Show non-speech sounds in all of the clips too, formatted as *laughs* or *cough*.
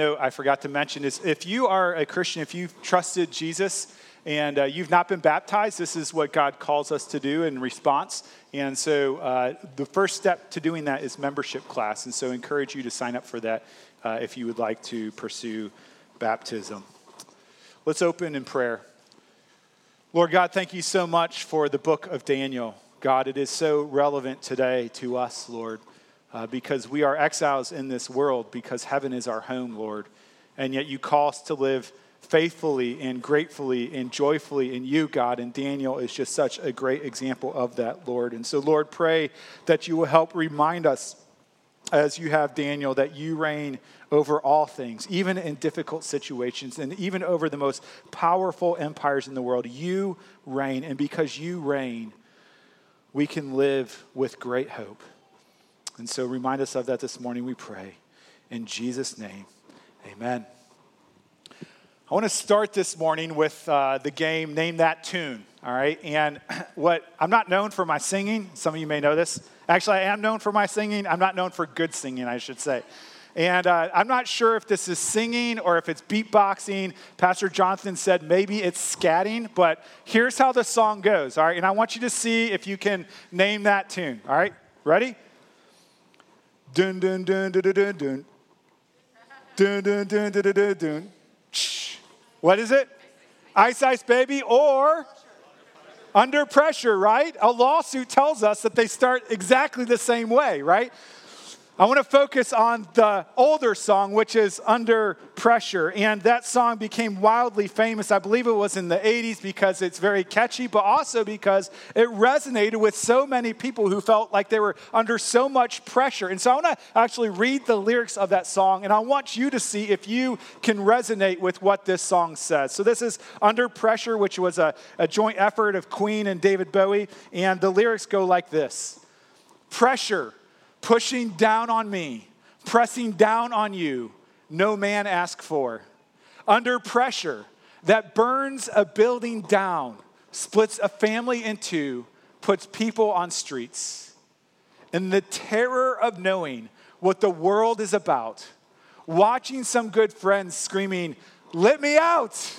note I forgot to mention is if you are a Christian, if you've trusted Jesus and uh, you've not been baptized, this is what God calls us to do in response. And so uh, the first step to doing that is membership class. And so I encourage you to sign up for that uh, if you would like to pursue baptism. Let's open in prayer. Lord God, thank you so much for the book of Daniel. God, it is so relevant today to us, Lord uh, because we are exiles in this world because heaven is our home, Lord. And yet you call us to live faithfully and gratefully and joyfully in you, God. And Daniel is just such a great example of that, Lord. And so, Lord, pray that you will help remind us, as you have Daniel, that you reign over all things, even in difficult situations, and even over the most powerful empires in the world. You reign. And because you reign, we can live with great hope. And so remind us of that this morning, we pray. In Jesus' name, amen. I want to start this morning with uh, the game Name That Tune, all right? And *clears throat* what I'm not known for my singing. Some of you may know this. Actually, I am known for my singing. I'm not known for good singing, I should say. And uh, I'm not sure if this is singing or if it's beatboxing. Pastor Jonathan said maybe it's scatting, but here's how the song goes, all right? And I want you to see if you can name that tune, all right? Ready? Dun dun dun dun dun dun dun. Dun dun dun dun dun dun dun. What is it? Ice Ice Baby or Under Pressure, right? A lawsuit tells us that they start exactly the same way, right? I want to focus on the older song, which is Under Pressure. And that song became wildly famous. I believe it was in the 80s because it's very catchy, but also because it resonated with so many people who felt like they were under so much pressure. And so I want to actually read the lyrics of that song, and I want you to see if you can resonate with what this song says. So this is Under Pressure, which was a, a joint effort of Queen and David Bowie. And the lyrics go like this Pressure pushing down on me, pressing down on you, no man asked for. Under pressure that burns a building down, splits a family in two, puts people on streets. In the terror of knowing what the world is about, watching some good friends screaming, Let me out!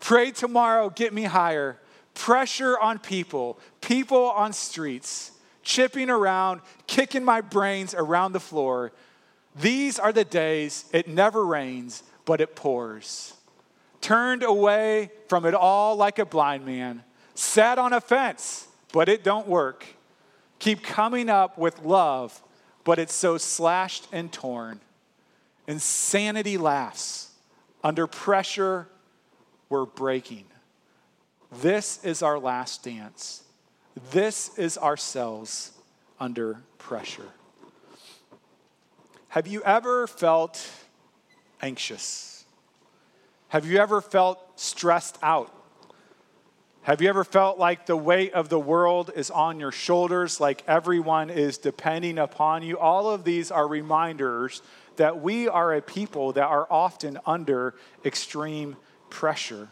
Pray tomorrow, get me higher. Pressure on people, people on streets chipping around, kicking my brains around the floor. These are the days it never rains, but it pours. Turned away from it all like a blind man, sat on a fence, but it don't work. Keep coming up with love, but it's so slashed and torn. Insanity laughs. Under pressure, we're breaking. This is our last dance. This is ourselves under pressure. Have you ever felt anxious? Have you ever felt stressed out? Have you ever felt like the weight of the world is on your shoulders, like everyone is depending upon you? All of these are reminders that we are a people that are often under extreme pressure.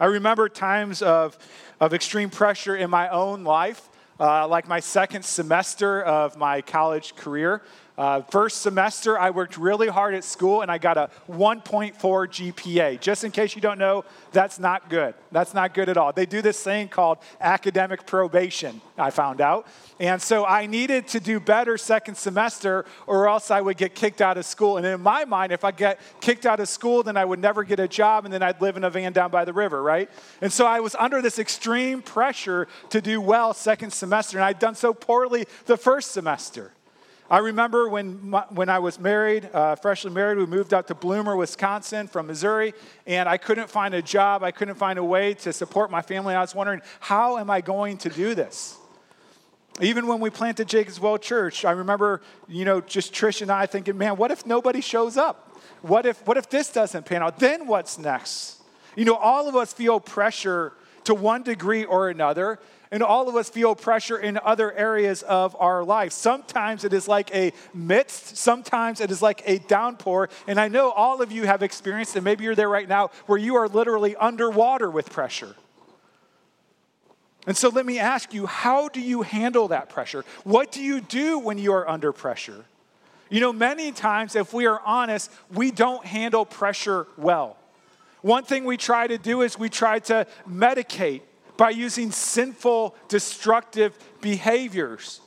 I remember times of, of extreme pressure in my own life, uh, like my second semester of my college career. Uh, first semester, I worked really hard at school and I got a 1.4 GPA. Just in case you don't know, that's not good. That's not good at all. They do this thing called academic probation, I found out. And so I needed to do better second semester or else I would get kicked out of school. And in my mind, if I get kicked out of school, then I would never get a job and then I'd live in a van down by the river, right? And so I was under this extreme pressure to do well second semester. And I'd done so poorly the first semester. I remember when, my, when I was married, uh, freshly married, we moved out to Bloomer, Wisconsin from Missouri, and I couldn't find a job. I couldn't find a way to support my family. I was wondering, how am I going to do this? Even when we planted Jacob's Well Church, I remember, you know, just Trish and I thinking, man, what if nobody shows up? What if, what if this doesn't pan out? Then what's next? You know, all of us feel pressure to one degree or another. And all of us feel pressure in other areas of our life. Sometimes it is like a midst, sometimes it is like a downpour. And I know all of you have experienced, and maybe you're there right now, where you are literally underwater with pressure. And so let me ask you, how do you handle that pressure? What do you do when you are under pressure? You know, many times, if we are honest, we don't handle pressure well. One thing we try to do is we try to medicate by using sinful, destructive behaviors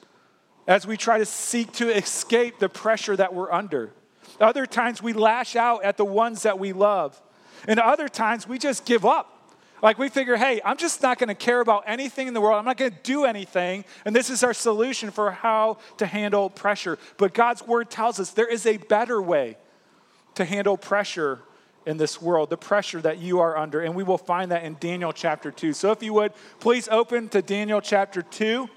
as we try to seek to escape the pressure that we're under. Other times we lash out at the ones that we love. And other times we just give up. Like we figure, hey, I'm just not going to care about anything in the world. I'm not going to do anything. And this is our solution for how to handle pressure. But God's word tells us there is a better way to handle pressure in this world, the pressure that you are under. And we will find that in Daniel chapter 2. So if you would, please open to Daniel chapter 2.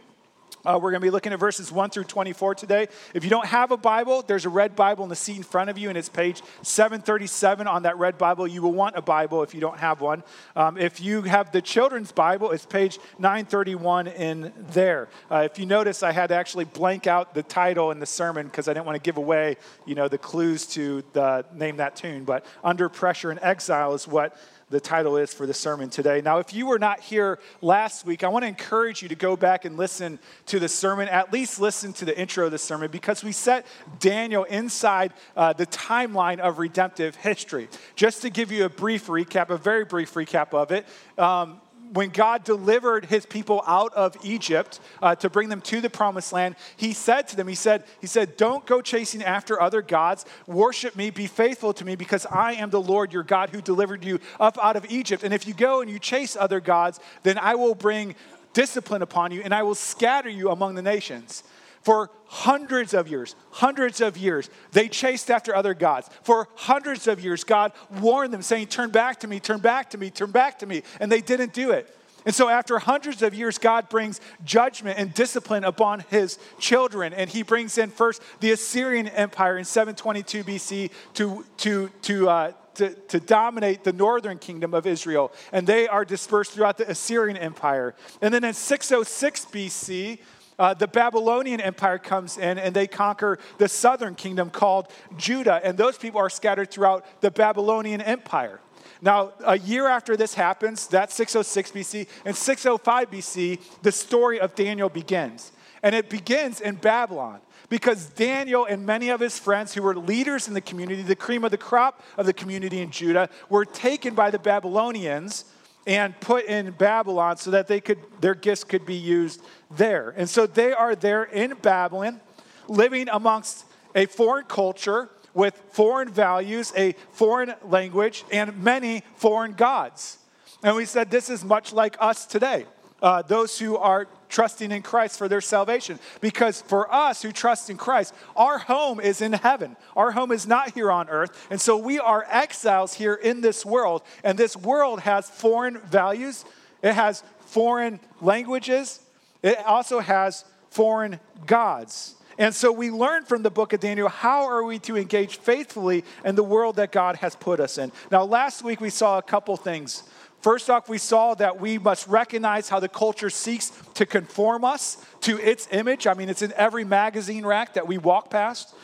Uh, we're going to be looking at verses 1 through 24 today. If you don't have a Bible, there's a red Bible in the seat in front of you, and it's page 737 on that red Bible. You will want a Bible if you don't have one. Um, if you have the children's Bible, it's page 931 in there. Uh, if you notice, I had to actually blank out the title in the sermon because I didn't want to give away, you know, the clues to the, name that tune. But Under Pressure and Exile is what the title is for the sermon today. Now, if you were not here last week, I want to encourage you to go back and listen to the sermon, at least listen to the intro of the sermon, because we set Daniel inside uh, the timeline of redemptive history. Just to give you a brief recap, a very brief recap of it, um, when God delivered his people out of Egypt uh, to bring them to the promised land, he said to them, he said, he said, don't go chasing after other gods. Worship me, be faithful to me, because I am the Lord your God who delivered you up out of Egypt. And if you go and you chase other gods, then I will bring discipline upon you and I will scatter you among the nations. For hundreds of years, hundreds of years, they chased after other gods. For hundreds of years, God warned them, saying, Turn back to me, turn back to me, turn back to me. And they didn't do it. And so, after hundreds of years, God brings judgment and discipline upon his children. And he brings in first the Assyrian Empire in 722 BC to, to, to, uh, to, to, dominate the northern kingdom of Israel. And they are dispersed throughout the Assyrian Empire. And then in 606 BC, uh, the Babylonian Empire comes in and they conquer the southern kingdom called Judah, and those people are scattered throughout the Babylonian Empire. Now, a year after this happens, that's 606 BC, and 605 BC, the story of Daniel begins. And it begins in Babylon because Daniel and many of his friends who were leaders in the community, the cream of the crop of the community in Judah, were taken by the Babylonians and put in Babylon so that they could, their gifts could be used there. And so they are there in Babylon, living amongst a foreign culture with foreign values, a foreign language, and many foreign gods. And we said this is much like us today. Uh, those who are trusting in Christ for their salvation. Because for us who trust in Christ, our home is in heaven. Our home is not here on earth. And so we are exiles here in this world. And this world has foreign values, it has foreign languages, it also has foreign gods. And so we learn from the book of Daniel how are we to engage faithfully in the world that God has put us in. Now, last week we saw a couple things. First off, we saw that we must recognize how the culture seeks to conform us to its image. I mean, it's in every magazine rack that we walk past.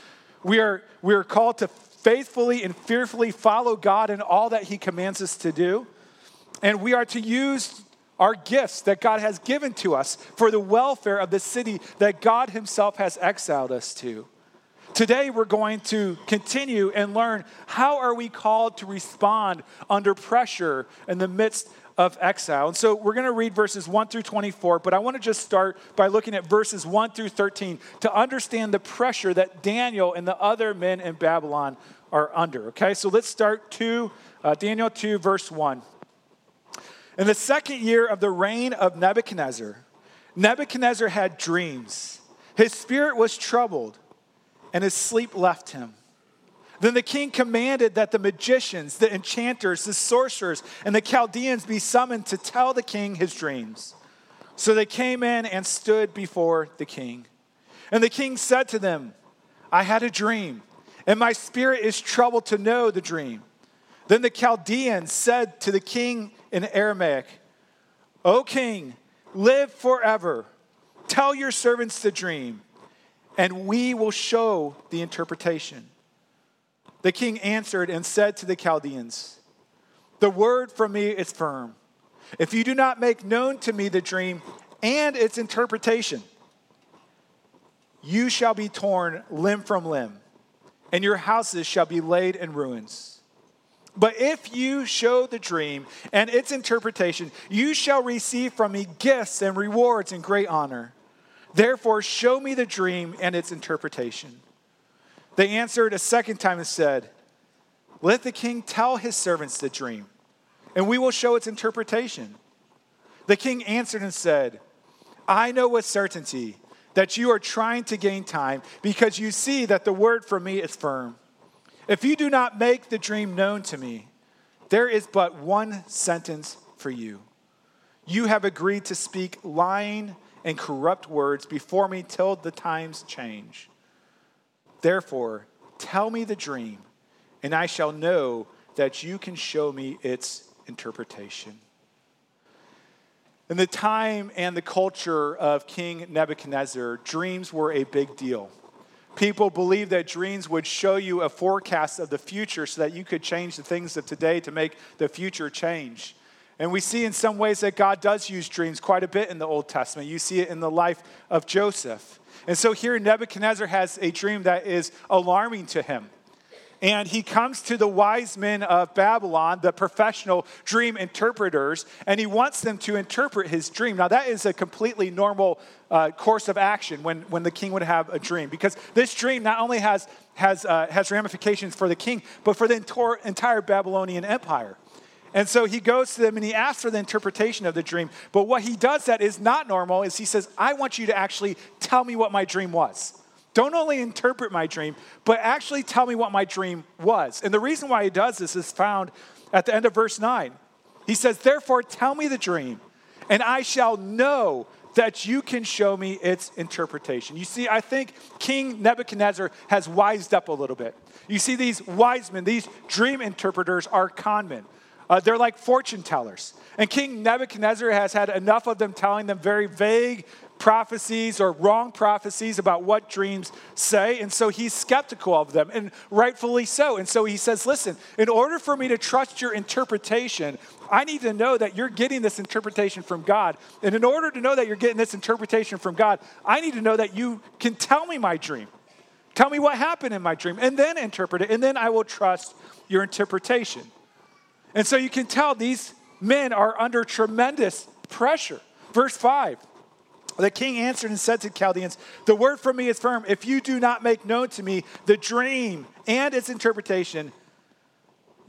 We are, we are called to faithfully and fearfully follow God in all that He commands us to do. And we are to use our gifts that God has given to us for the welfare of the city that God Himself has exiled us to. Today, we're going to continue and learn how are we called to respond under pressure in the midst of exile. And so we're going to read verses 1 through 24, but I want to just start by looking at verses 1 through 13 to understand the pressure that Daniel and the other men in Babylon are under. Okay, so let's start to uh, Daniel 2, verse 1. In the second year of the reign of Nebuchadnezzar, Nebuchadnezzar had dreams. His spirit was troubled, and his sleep left him. Then the king commanded that the magicians, the enchanters, the sorcerers, and the Chaldeans be summoned to tell the king his dreams. So they came in and stood before the king. And the king said to them, I had a dream, and my spirit is troubled to know the dream. Then the Chaldeans said to the king in Aramaic, O king, live forever. Tell your servants the dream, and we will show the interpretation. The king answered and said to the Chaldeans, The word from me is firm. If you do not make known to me the dream and its interpretation, you shall be torn limb from limb and your houses shall be laid in ruins. But if you show the dream and its interpretation, you shall receive from me gifts and rewards and great honor. Therefore, show me the dream and its interpretation. They answered a second time and said, Let the king tell his servants the dream, and we will show its interpretation. The king answered and said, I know with certainty that you are trying to gain time because you see that the word from me is firm. If you do not make the dream known to me, there is but one sentence for you. You have agreed to speak lying and corrupt words before me till the times change. Therefore, tell me the dream, and I shall know that you can show me its interpretation. In the time and the culture of King Nebuchadnezzar, dreams were a big deal. People believed that dreams would show you a forecast of the future so that you could change the things of today to make the future change. And we see in some ways that God does use dreams quite a bit in the Old Testament. You see it in the life of Joseph. And so here Nebuchadnezzar has a dream that is alarming to him. And he comes to the wise men of Babylon, the professional dream interpreters, and he wants them to interpret his dream. Now, that is a completely normal uh, course of action when, when the king would have a dream, because this dream not only has, has, uh, has ramifications for the king, but for the entire Babylonian empire. And so he goes to them and he asks for the interpretation of the dream. But what he does that is not normal is he says, I want you to actually tell me what my dream was. Don't only interpret my dream, but actually tell me what my dream was. And the reason why he does this is found at the end of verse 9. He says, Therefore, tell me the dream, and I shall know that you can show me its interpretation. You see, I think King Nebuchadnezzar has wised up a little bit. You see, these wise men, these dream interpreters are conmen. Uh, they're like fortune tellers. And King Nebuchadnezzar has had enough of them telling them very vague, prophecies or wrong prophecies about what dreams say. And so he's skeptical of them, and rightfully so. And so he says, Listen, in order for me to trust your interpretation, I need to know that you're getting this interpretation from God. And in order to know that you're getting this interpretation from God, I need to know that you can tell me my dream. Tell me what happened in my dream, and then interpret it, and then I will trust your interpretation. And so you can tell these men are under tremendous pressure. Verse 5 the king answered and said to the Chaldeans, The word from me is firm. If you do not make known to me the dream and its interpretation,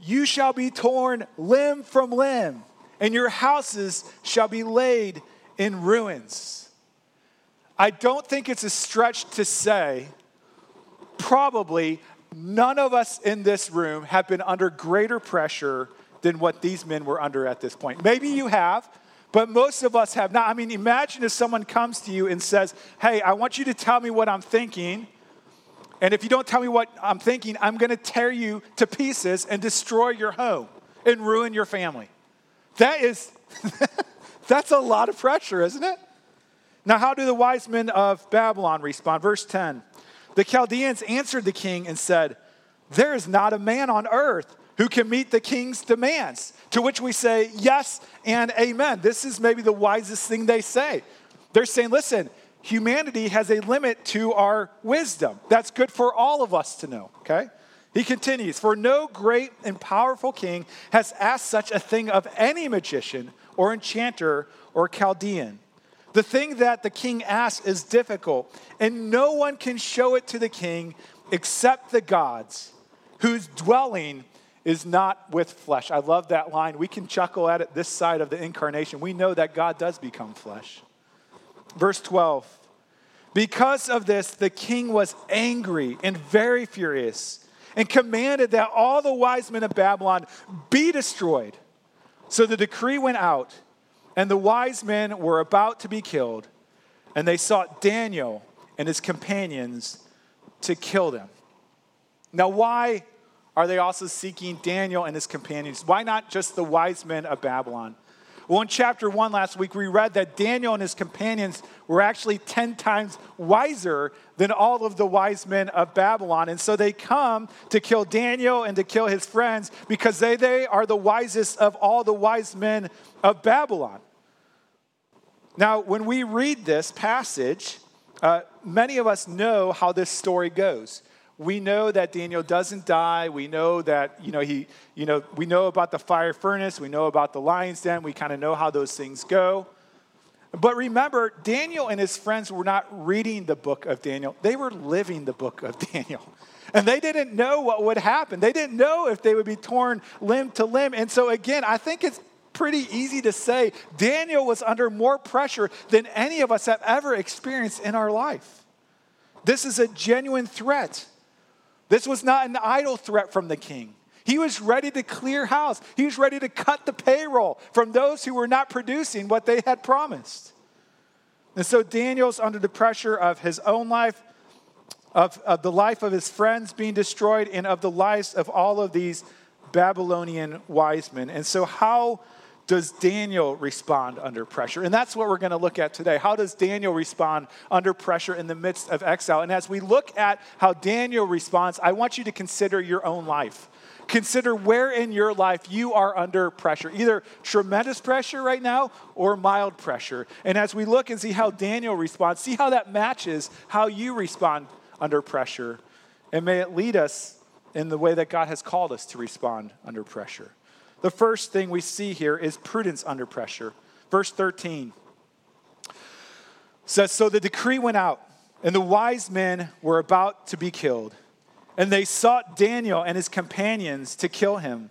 you shall be torn limb from limb, and your houses shall be laid in ruins. I don't think it's a stretch to say, probably none of us in this room have been under greater pressure than what these men were under at this point. Maybe you have. But most of us have not. I mean, imagine if someone comes to you and says, Hey, I want you to tell me what I'm thinking. And if you don't tell me what I'm thinking, I'm going to tear you to pieces and destroy your home and ruin your family. That is, *laughs* that's a lot of pressure, isn't it? Now, how do the wise men of Babylon respond? Verse 10 The Chaldeans answered the king and said, There is not a man on earth who can meet the king's demands. To which we say, yes and amen. This is maybe the wisest thing they say. They're saying, listen, humanity has a limit to our wisdom. That's good for all of us to know, okay? He continues, For no great and powerful king has asked such a thing of any magician or enchanter or Chaldean. The thing that the king asks is difficult, and no one can show it to the king except the gods, whose dwelling is not with flesh. I love that line. We can chuckle at it this side of the incarnation. We know that God does become flesh. Verse 12 Because of this, the king was angry and very furious and commanded that all the wise men of Babylon be destroyed. So the decree went out, and the wise men were about to be killed, and they sought Daniel and his companions to kill them. Now, why are they also seeking Daniel and his companions? Why not just the wise men of Babylon? Well, in chapter one last week, we read that Daniel and his companions were actually 10 times wiser than all of the wise men of Babylon. And so they come to kill Daniel and to kill his friends because they, they are the wisest of all the wise men of Babylon. Now, when we read this passage, uh, many of us know how this story goes we know that Daniel doesn't die. We know that, you know, he, you know, we know about the fire furnace. We know about the lion's den. We kind of know how those things go. But remember, Daniel and his friends were not reading the book of Daniel, they were living the book of *laughs* Daniel. And they didn't know what would happen. They didn't know if they would be torn limb to limb. And so, again, I think it's pretty easy to say Daniel was under more pressure than any of us have ever experienced in our life. This is a genuine threat. This was not an idle threat from the king. He was ready to clear house. He was ready to cut the payroll from those who were not producing what they had promised. And so Daniel's under the pressure of his own life, of, of the life of his friends being destroyed, and of the lives of all of these Babylonian wise men. And so, how does Daniel respond under pressure? And that's what we're going to look at today. How does Daniel respond under pressure in the midst of exile? And as we look at how Daniel responds, I want you to consider your own life. Consider where in your life you are under pressure, either tremendous pressure right now or mild pressure. And as we look and see how Daniel responds, see how that matches how you respond under pressure. And may it lead us in the way that God has called us to respond under pressure. The first thing we see here is prudence under pressure. Verse 13 says So the decree went out, and the wise men were about to be killed. And they sought Daniel and his companions to kill him.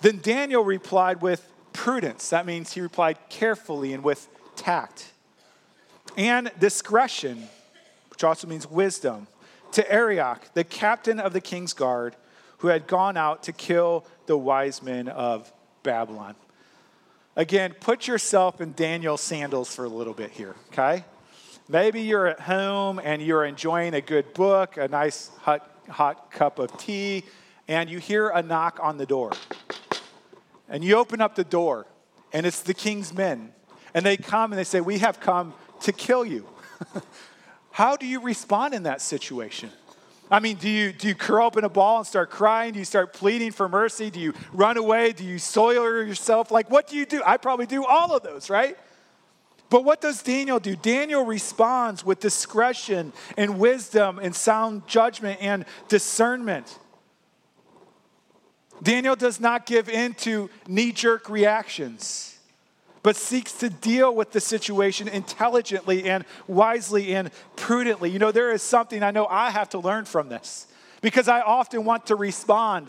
Then Daniel replied with prudence. That means he replied carefully and with tact. And discretion, which also means wisdom, to Arioch, the captain of the king's guard, who had gone out to kill the wise men of Babylon. Again, put yourself in Daniel's sandals for a little bit here, okay? Maybe you're at home and you're enjoying a good book, a nice hot hot cup of tea, and you hear a knock on the door. And you open up the door, and it's the king's men. And they come and they say, We have come to kill you. *laughs* How do you respond in that situation? I mean, do you, do you curl up in a ball and start crying? Do you start pleading for mercy? Do you run away? Do you soil yourself? Like, what do you do? I probably do all of those, right? But what does Daniel do? Daniel responds with discretion and wisdom and sound judgment and discernment. Daniel does not give in to knee jerk reactions, but seeks to deal with the situation intelligently and wisely and prudently. You know, there is something I know I have to learn from this because I often want to respond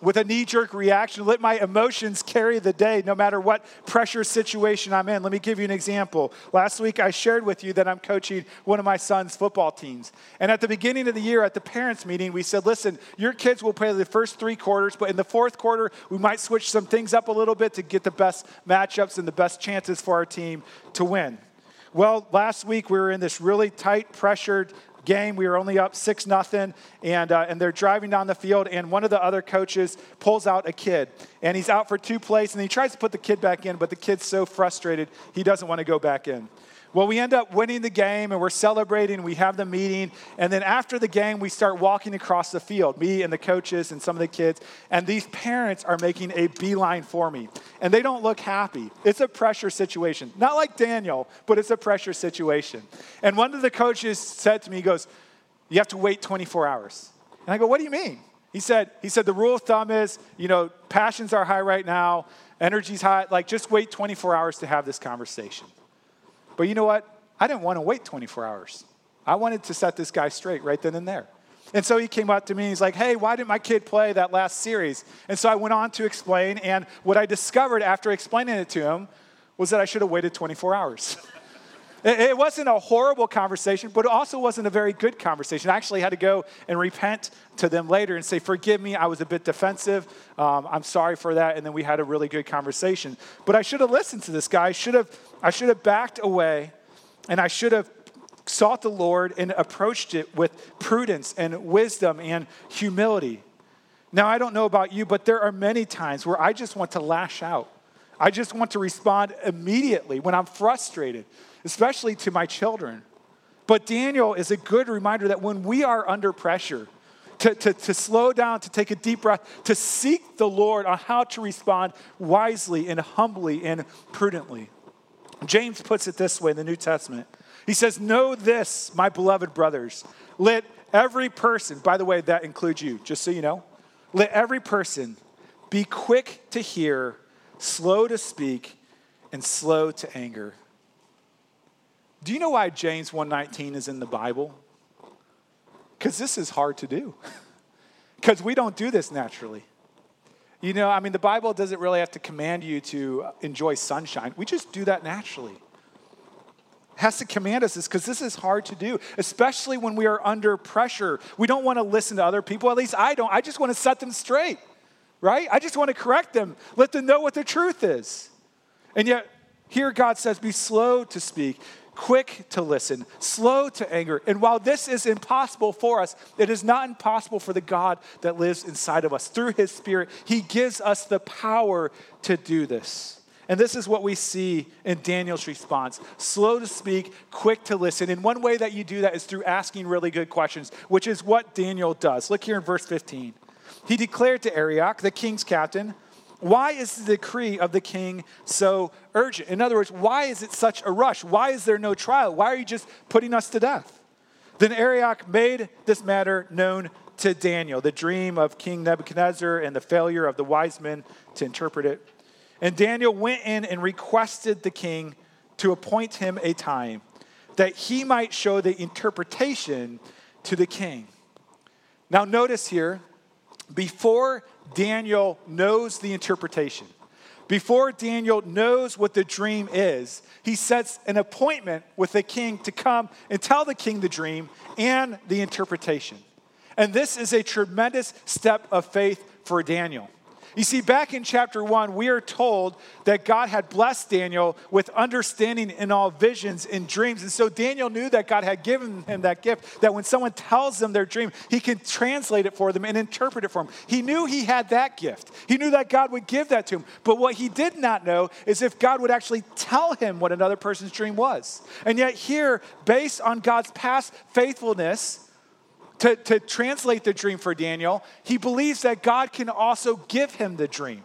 with a knee jerk reaction, let my emotions carry the day no matter what pressure situation I'm in. Let me give you an example. Last week, I shared with you that I'm coaching one of my son's football teams. And at the beginning of the year, at the parents' meeting, we said, listen, your kids will play the first three quarters, but in the fourth quarter, we might switch some things up a little bit to get the best matchups and the best chances for our team to win. Well, last week we were in this really tight, pressured game. We were only up 6 nothing, and, uh, and they're driving down the field, and one of the other coaches pulls out a kid. And he's out for two plays, and he tries to put the kid back in, but the kid's so frustrated, he doesn't want to go back in. Well, we end up winning the game and we're celebrating. We have the meeting. And then after the game, we start walking across the field, me and the coaches and some of the kids. And these parents are making a beeline for me. And they don't look happy. It's a pressure situation. Not like Daniel, but it's a pressure situation. And one of the coaches said to me, he goes, You have to wait 24 hours. And I go, What do you mean? He said, he said the rule of thumb is, you know, passions are high right now, energy's high, like just wait 24 hours to have this conversation. But you know what? I didn't want to wait 24 hours. I wanted to set this guy straight right then and there. And so he came up to me and he's like, hey, why didn't my kid play that last series? And so I went on to explain. And what I discovered after explaining it to him was that I should have waited 24 hours. *laughs* It wasn't a horrible conversation, but it also wasn't a very good conversation. I actually had to go and repent to them later and say, Forgive me, I was a bit defensive. Um, I'm sorry for that. And then we had a really good conversation. But I should have listened to this guy. I should have, I should have backed away and I should have sought the Lord and approached it with prudence and wisdom and humility. Now, I don't know about you, but there are many times where I just want to lash out. I just want to respond immediately when I'm frustrated especially to my children. But Daniel is a good reminder that when we are under pressure, to, to, to slow down, to take a deep breath, to seek the Lord on how to respond wisely and humbly and prudently. James puts it this way in the New Testament. He says, Know this, my beloved brothers. Let every person, by the way, that includes you, just so you know, let every person be quick to hear, slow to speak, and slow to anger. Do you know why James 1:19 is in the Bible? Cuz this is hard to do. *laughs* Cuz we don't do this naturally. You know, I mean the Bible doesn't really have to command you to enjoy sunshine. We just do that naturally. It has to command us this because this is hard to do, especially when we are under pressure. We don't want to listen to other people. At least I don't. I just want to set them straight, right? I just want to correct them, let them know what the truth is. And yet, here God says, be slow to speak, quick to listen, slow to anger. And while this is impossible for us, it is not impossible for the God that lives inside of us. Through his Spirit, he gives us the power to do this. And this is what we see in Daniel's response slow to speak, quick to listen. And one way that you do that is through asking really good questions, which is what Daniel does. Look here in verse 15. He declared to Arioch, the king's captain, why is the decree of the king so urgent? In other words, why is it such a rush? Why is there no trial? Why are you just putting us to death? Then Arioch made this matter known to Daniel, the dream of King Nebuchadnezzar and the failure of the wise men to interpret it. And Daniel went in and requested the king to appoint him a time that he might show the interpretation to the king. Now, notice here, before Daniel knows the interpretation, before Daniel knows what the dream is, he sets an appointment with the king to come and tell the king the dream and the interpretation. And this is a tremendous step of faith for Daniel. You see, back in chapter one, we are told that God had blessed Daniel with understanding in all visions and dreams. And so Daniel knew that God had given him that gift, that when someone tells them their dream, he can translate it for them and interpret it for them. He knew he had that gift. He knew that God would give that to him. But what he did not know is if God would actually tell him what another person's dream was. And yet, here, based on God's past faithfulness, to, to translate the dream for Daniel, he believes that God can also give him the dream.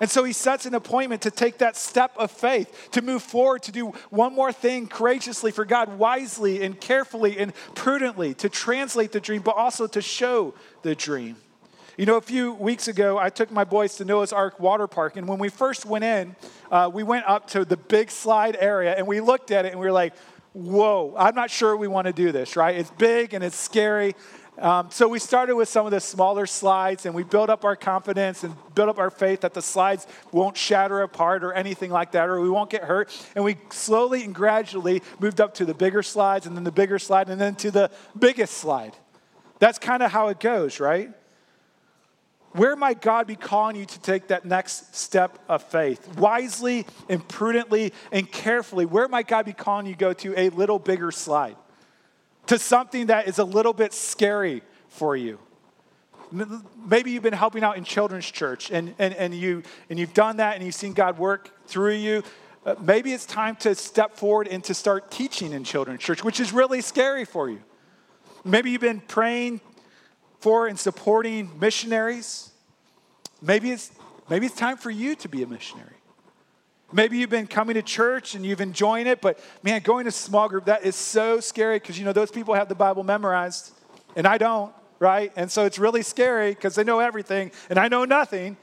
And so he sets an appointment to take that step of faith, to move forward, to do one more thing courageously for God, wisely and carefully and prudently, to translate the dream, but also to show the dream. You know, a few weeks ago, I took my boys to Noah's Ark Water Park, and when we first went in, uh, we went up to the big slide area and we looked at it and we were like, whoa, I'm not sure we want to do this, right? It's big and it's scary. Um, so we started with some of the smaller slides and we built up our confidence and built up our faith that the slides won't shatter apart or anything like that or we won't get hurt. And we slowly and gradually moved up to the bigger slides and then the bigger slide and then to the biggest slide. That's kind of how it goes, right? Where might God be calling you to take that next step of faith? Wisely and prudently and carefully, where might God be calling you to go to a little bigger slide? To something that is a little bit scary for you. Maybe you've been helping out in children's church and, and, and, you, and you've done that and you've seen God work through you. Uh, maybe it's time to step forward and to start teaching in children's church, which is really scary for you. Maybe you've been praying for and supporting missionaries. Maybe it's, maybe it's time for you to be a missionary. Maybe you've been coming to church and you've enjoying it, but man, going to small group, that is so scary because you know those people have the Bible memorized and I don't, right? And so it's really scary because they know everything and I know nothing.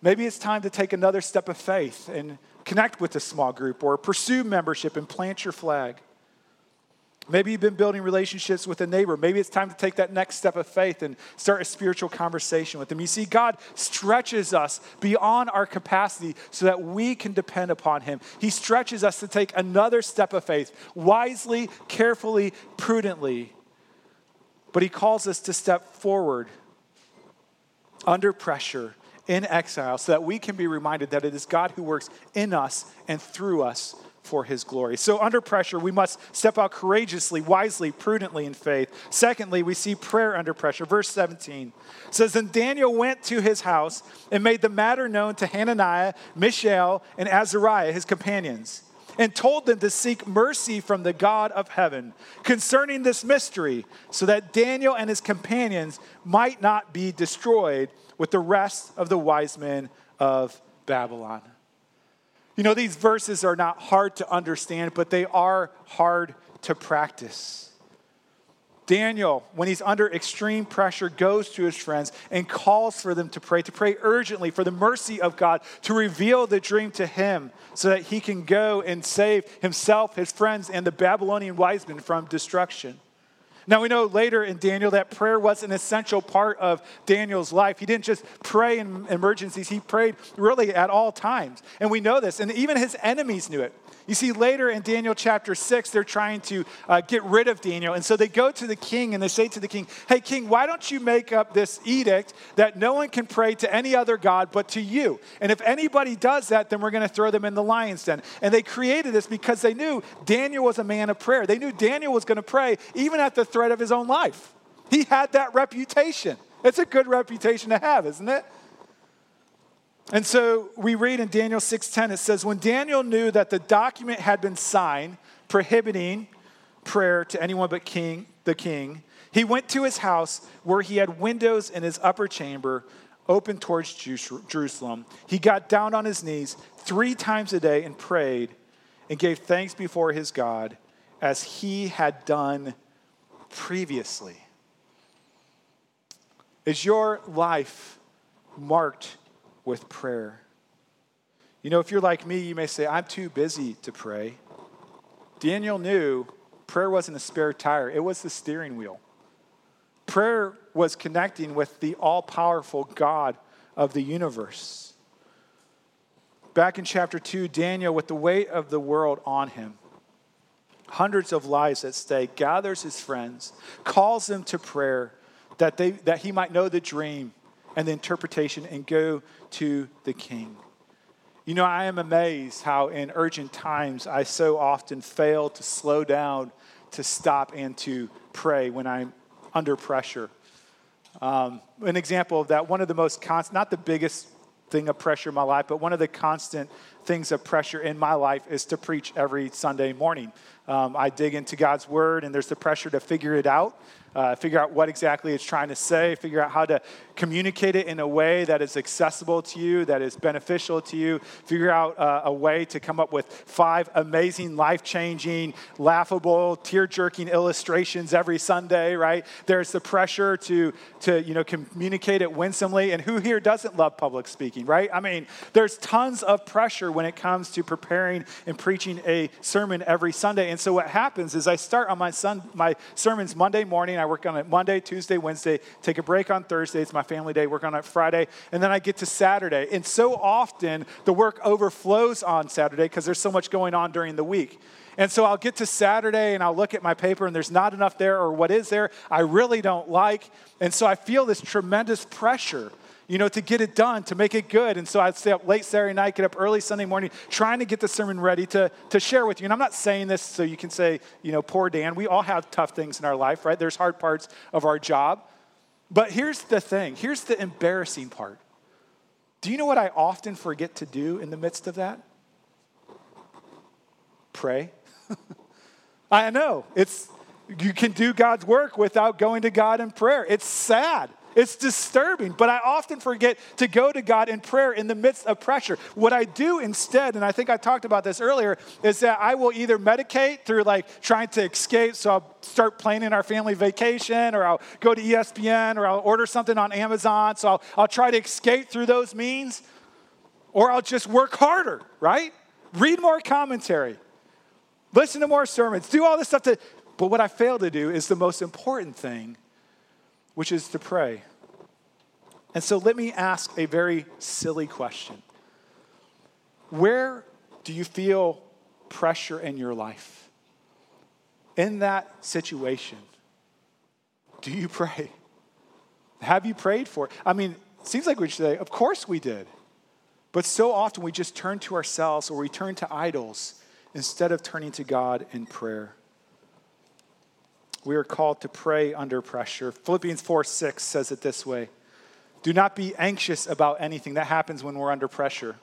Maybe it's time to take another step of faith and connect with a small group or pursue membership and plant your flag. Maybe you've been building relationships with a neighbor. Maybe it's time to take that next step of faith and start a spiritual conversation with them. You see, God stretches us beyond our capacity so that we can depend upon Him. He stretches us to take another step of faith, wisely, carefully, prudently. But He calls us to step forward under pressure in exile so that we can be reminded that it is God who works in us and through us for his glory. So, under pressure, we must step out courageously, wisely, prudently in faith. Secondly, we see prayer under pressure. Verse 17 says, Then Daniel went to his house and made the matter known to Hananiah, Mishael, and Azariah, his companions, and told them to seek mercy from the God of heaven concerning this mystery, so that Daniel and his companions might not be destroyed with the rest of the wise men of Babylon. You know, these verses are not hard to understand, but they are hard to practice. Daniel, when he's under extreme pressure, goes to his friends and calls for them to pray, to pray urgently for the mercy of God, to reveal the dream to him so that he can go and save himself, his friends, and the Babylonian wise men from destruction. Now, we know later in Daniel that prayer was an essential part of Daniel's life. He didn't just pray in emergencies, he prayed really at all times. And we know this, and even his enemies knew it. You see, later in Daniel chapter 6, they're trying to uh, get rid of Daniel. And so they go to the king and they say to the king, Hey, king, why don't you make up this edict that no one can pray to any other God but to you? And if anybody does that, then we're going to throw them in the lion's den. And they created this because they knew Daniel was a man of prayer. They knew Daniel was going to pray even at the threat of his own life. He had that reputation. It's a good reputation to have, isn't it? And so we read in Daniel 6:10 it says when Daniel knew that the document had been signed prohibiting prayer to anyone but king the king he went to his house where he had windows in his upper chamber open towards Jerusalem. He got down on his knees 3 times a day and prayed and gave thanks before his God as he had done previously. Is your life marked with prayer. You know, if you're like me, you may say, I'm too busy to pray. Daniel knew prayer wasn't a spare tire, it was the steering wheel. Prayer was connecting with the all powerful God of the universe. Back in chapter 2, Daniel, with the weight of the world on him, hundreds of lives at stake, gathers his friends, calls them to prayer that, they, that he might know the dream and the interpretation and go to the king. You know, I am amazed how in urgent times I so often fail to slow down, to stop, and to pray when I'm under pressure. Um, an example of that, one of the most constant, not the biggest thing of pressure in my life, but one of the constant things of pressure in my life is to preach every Sunday morning. Um, I dig into God's word, and there's the pressure to figure it out uh, figure out what exactly it's trying to say, figure out how to communicate it in a way that is accessible to you, that is beneficial to you, figure out uh, a way to come up with five amazing, life changing, laughable, tear jerking illustrations every Sunday, right? There's the pressure to, to you know, communicate it winsomely. And who here doesn't love public speaking, right? I mean, there's tons of pressure when it comes to preparing and preaching a sermon every Sunday. And so what happens is I start on my, sun, my sermons Monday morning. Work on it Monday, Tuesday, Wednesday, take a break on Thursday. It's my family day, work on it Friday, and then I get to Saturday. And so often the work overflows on Saturday because there's so much going on during the week. And so I'll get to Saturday and I'll look at my paper and there's not enough there, or what is there I really don't like. And so I feel this tremendous pressure you know, to get it done, to make it good. And so I'd stay up late Saturday night, get up early Sunday morning, trying to get the sermon ready to, to share with you. And I'm not saying this so you can say, you know, poor Dan. We all have tough things in our life, right? There's hard parts of our job. But here's the thing here's the embarrassing part. Do you know what I often forget to do in the midst of that? Pray. *laughs* I know. It's you can do God's work without going to God in prayer. It's sad. It's disturbing, but I often forget to go to God in prayer in the midst of pressure. What I do instead, and I think I talked about this earlier, is that I will either medicate through like trying to escape. So I'll start planning our family vacation, or I'll go to ESPN, or I'll order something on Amazon. So I'll, I'll try to escape through those means, or I'll just work harder, right? Read more commentary, listen to more sermons, do all this stuff to. But what I fail to do is the most important thing which is to pray. And so let me ask a very silly question Where do you feel pressure in your life? In that situation, do you *laughs* pray? Have you prayed for it? I mean, it seems like we should say, of course we did. But so often we just turn to ourselves or we turn to idols instead of turning to God in prayer we are called to pray under pressure. Philippians 4 6 says it this way Do not be anxious about anything. That happens when we're under pressure.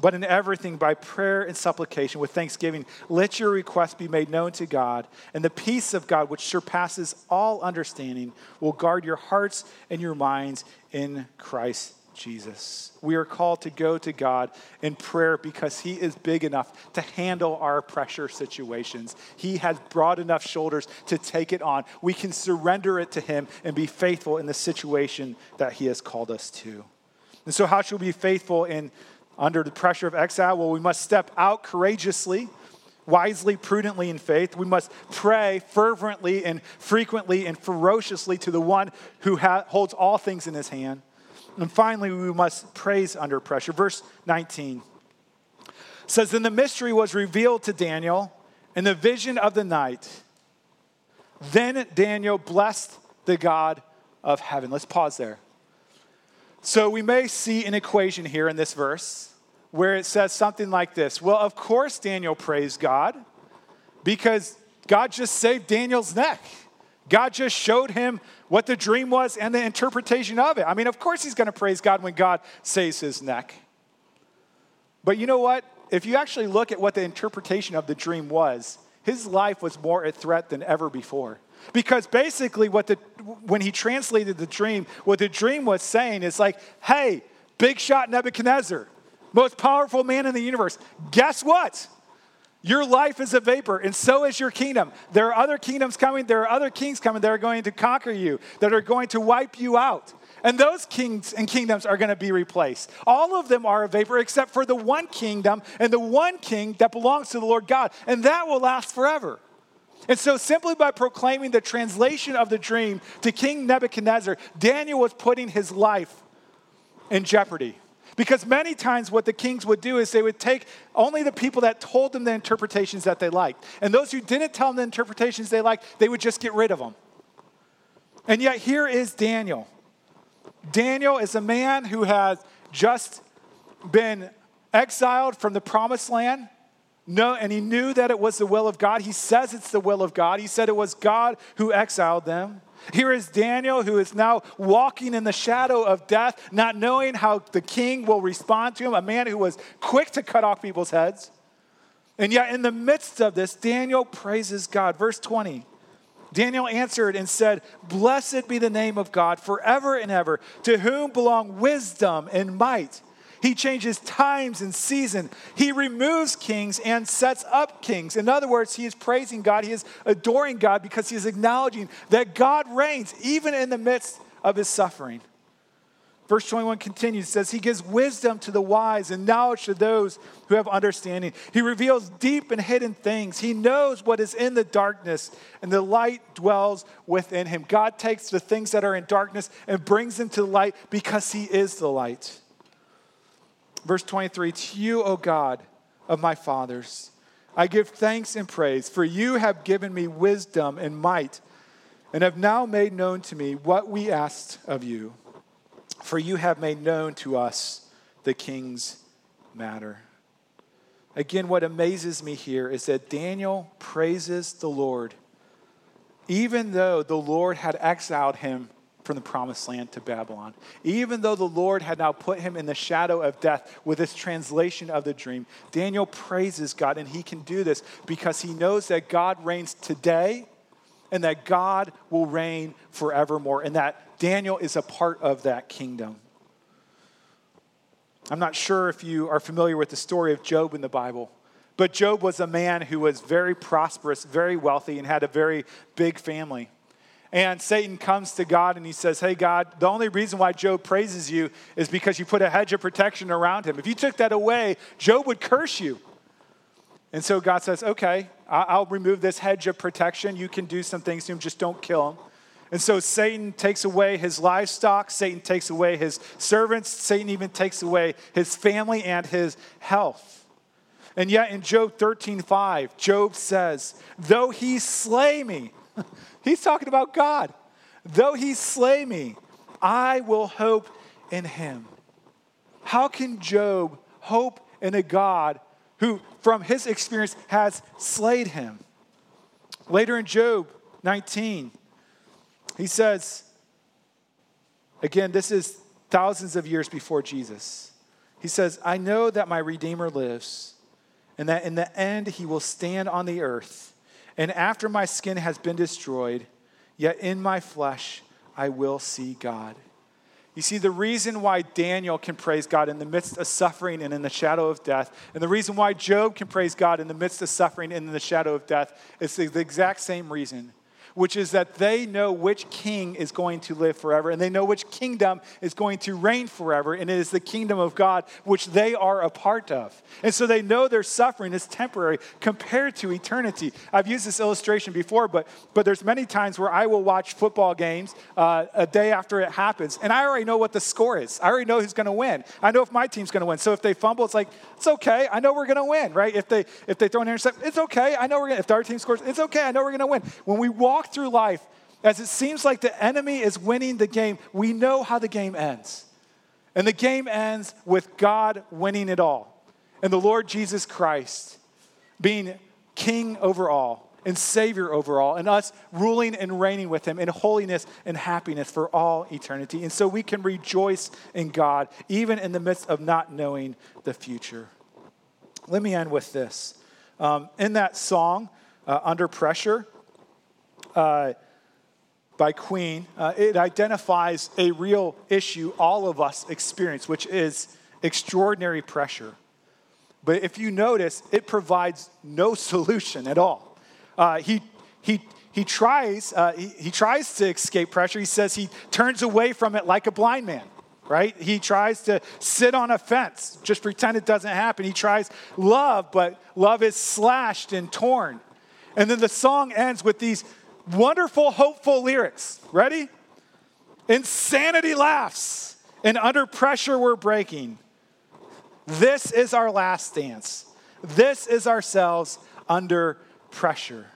But in everything, by prayer and supplication, with thanksgiving, let your requests be made known to God, and the peace of God, which surpasses all understanding, will guard your hearts and your minds in Christ Jesus. We are called to go to God in prayer because He is big enough to handle our pressure situations. He has broad enough shoulders to take it on. We can surrender it to Him and be faithful in the situation that He has called us to. And so, how should we be faithful in under the pressure of exile? Well, we must step out courageously wisely, prudently in faith. We must pray fervently and frequently and ferociously to the one who ha- holds all things in his hand. And finally, we must praise under pressure. Verse 19 says, Then the mystery was revealed to Daniel in the vision of the night. Then Daniel blessed the God of heaven. Let's pause there. So we may see an equation here in this verse where it says something like this Well, of course, Daniel praised God because God just saved Daniel's neck. God just showed him what the dream was and the interpretation of it. I mean, of course, he's going to praise God when God saves his neck. But you know what? If you actually look at what the interpretation of the dream was, his life was more at threat than ever before. Because basically, what the, when he translated the dream, what the dream was saying is like, hey, big shot Nebuchadnezzar, most powerful man in the universe. Guess what? Your life is a vapor, and so is your kingdom. There are other kingdoms coming, there are other kings coming that are going to conquer you, that are going to wipe you out. And those kings and kingdoms are going to be replaced. All of them are a vapor except for the one kingdom and the one king that belongs to the Lord God, and that will last forever. And so, simply by proclaiming the translation of the dream to King Nebuchadnezzar, Daniel was putting his life in jeopardy. Because many times, what the kings would do is they would take only the people that told them the interpretations that they liked. And those who didn't tell them the interpretations they liked, they would just get rid of them. And yet, here is Daniel. Daniel is a man who has just been exiled from the promised land. No, and he knew that it was the will of God. He says it's the will of God. He said it was God who exiled them. Here is Daniel, who is now walking in the shadow of death, not knowing how the king will respond to him, a man who was quick to cut off people's heads. And yet, in the midst of this, Daniel praises God. Verse 20 Daniel answered and said, Blessed be the name of God forever and ever, to whom belong wisdom and might he changes times and season. He removes kings and sets up kings. In other words, he is praising God. He is adoring God because he is acknowledging that God reigns even in the midst of his suffering. Verse 21 continues, says, He gives wisdom to the wise and knowledge to those who have understanding. He reveals deep and hidden things. He knows what is in the darkness, and the light dwells within him. God takes the things that are in darkness and brings them to the light because He is the light. Verse 23 To you, O God of my fathers, I give thanks and praise, for you have given me wisdom and might, and have now made known to me what we asked of you. For you have made known to us the king's matter. Again, what amazes me here is that Daniel praises the Lord, even though the Lord had exiled him from the promised land to Babylon. Even though the Lord had now put him in the shadow of death with this translation of the dream, Daniel praises God, and he can do this because he knows that God reigns today and that God will reign forevermore, and that Daniel is a part of that kingdom. I'm not sure if you are familiar with the story of Job in the Bible. But Job was a man who was very prosperous, very wealthy, and had a very big family. And Satan comes to God and he says, Hey, God, the only reason why Job praises you is because you put a hedge of protection around him. If you took that away, Job would curse you. And so God says, Okay, I'll remove this hedge of protection. You can do some things to him, just don't kill him. And so Satan takes away his livestock, Satan takes away his servants, Satan even takes away his family and his health. And yet in Job 13:5, Job says, "Though he slay me, He's talking about God. Though he slay me, I will hope in him. How can Job hope in a God who, from his experience, has slayed him? Later in Job 19, he says, again, this is thousands of years before Jesus. He says, I know that my Redeemer lives, and that in the end he will stand on the earth. And after my skin has been destroyed, yet in my flesh I will see God. You see, the reason why Daniel can praise God in the midst of suffering and in the shadow of death, and the reason why Job can praise God in the midst of suffering and in the shadow of death, is the exact same reason which is that they know which king is going to live forever, and they know which kingdom is going to reign forever, and it is the kingdom of God, which they are a part of. And so they know their suffering is temporary compared to eternity. I've used this illustration before, but, but there's many times where I will watch football games uh, a day after it happens, and I already know what the score is. I already know who's going to win. I know if my team's going to win. So if they fumble, it's like, it's okay. I know we're going to win, right? If they, if they throw an interception, it's okay. I know we're going if our team scores, it's okay. I know we're going to win. When we walk walk through life, as it seems like the enemy is winning the game, we know how the game ends. And the game ends with God winning it all. And the Lord Jesus Christ being king over all and savior over all, and us ruling and reigning with him in holiness and happiness for all eternity. And so we can rejoice in God even in the midst of not knowing the future. Let me end with this. Um, in that song, uh, Under Pressure, uh, by Queen, uh, it identifies a real issue all of us experience, which is extraordinary pressure. But if you notice, it provides no *laughs* solution at all. Uh, he, he, he, tries, uh, he, he tries to escape pressure. He says he turns away from it like a blind man right? He tries to sit on a fence, just pretend it doesn't happen. He tries love, but love is slashed and torn. And then the song ends with these wonderful, hopeful lyrics. Ready? Insanity laughs, and under pressure we're breaking. This is our last dance. This is ourselves under pressure.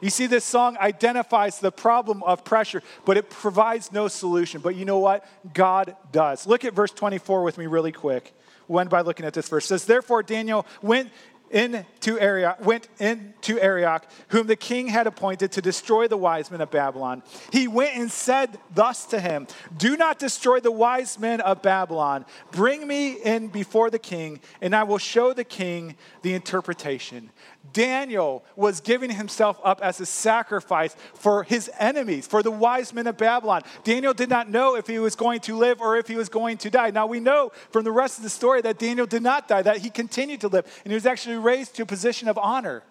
You see, this song identifies the problem of pressure, but it provides no solution. But you know what? God does. Look at verse 24 with me, really quick. When by looking at this verse. It says, Therefore, Daniel went into Arioch, went into Arioch, whom the king had appointed to destroy the wise men of Babylon. He went and said thus to him, Do not destroy the wise men of Babylon. Bring me in before the king, and I will show the king the interpretation. Daniel was giving himself up as a sacrifice for his enemies, for the wise men of Babylon. Daniel did not know if he was going to live or if he was going to die. Now we know from the rest of the story that Daniel did not die, that he continued to live, and he was actually raised to a position of honor.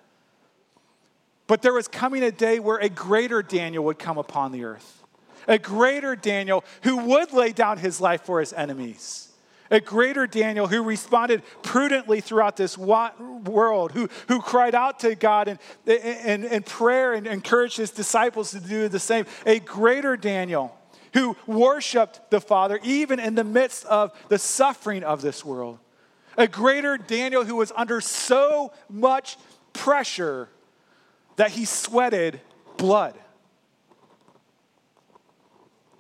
But there was coming a day where a greater Daniel would come upon the earth. A greater Daniel who would lay down his life for his enemies a greater Daniel who responded prudently throughout this world, who, who cried out to God in, in, in prayer and encouraged his disciples to do the same. A greater Daniel who worshiped the Father even in the midst of the suffering of this world. A greater Daniel who was under so much pressure that he sweated blood.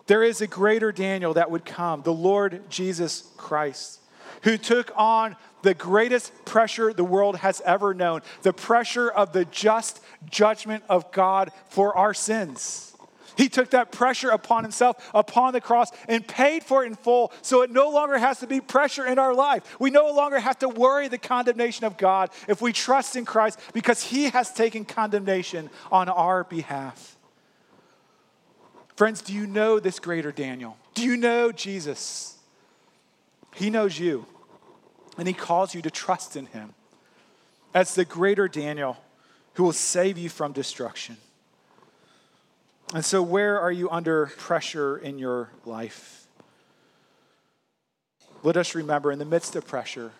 There is a greater Daniel that would come, the Lord Jesus Christ, who took on the greatest pressure the world has ever known the pressure of the just judgment of God for our sins. He took that pressure upon himself, upon the cross, and paid for it in full so it no longer has to be pressure in our life. We no longer have to worry the condemnation of God if we trust in Christ because he has taken condemnation on our behalf. Friends, do you know this greater Daniel? Do you know Jesus? He knows you, and he calls you to trust in him as the greater Daniel who will save you from destruction. And so, where are you under pressure in your life? Let us remember, in the midst of pressure,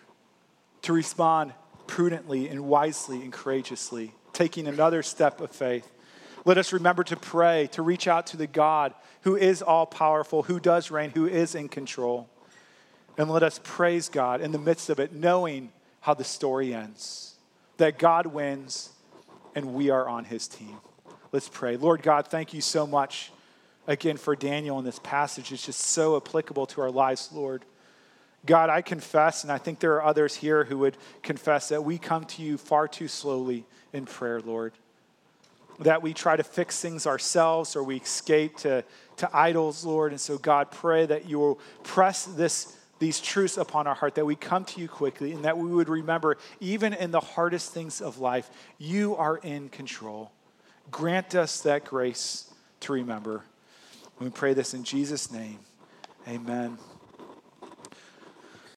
to respond prudently and wisely and courageously, taking another step of faith let us remember to pray, to reach out to the God who is all powerful, who does reign, who is in control. And let us praise God in the midst of it, knowing how the story ends that God wins and we are on his team. Let's pray. Lord God, thank you so much again for Daniel in this passage. It's just so applicable to our lives, Lord. God, I confess, and I think there are others here who would confess that we come to you far too slowly in prayer, Lord that we try to fix things ourselves or we escape to, to idols, Lord. And so, God, pray that you will press this, these truths upon our heart, that we come to you quickly, and that we would remember, even in the hardest things of life, you are in control. Grant us that grace to remember. We pray this in Jesus' name. Amen.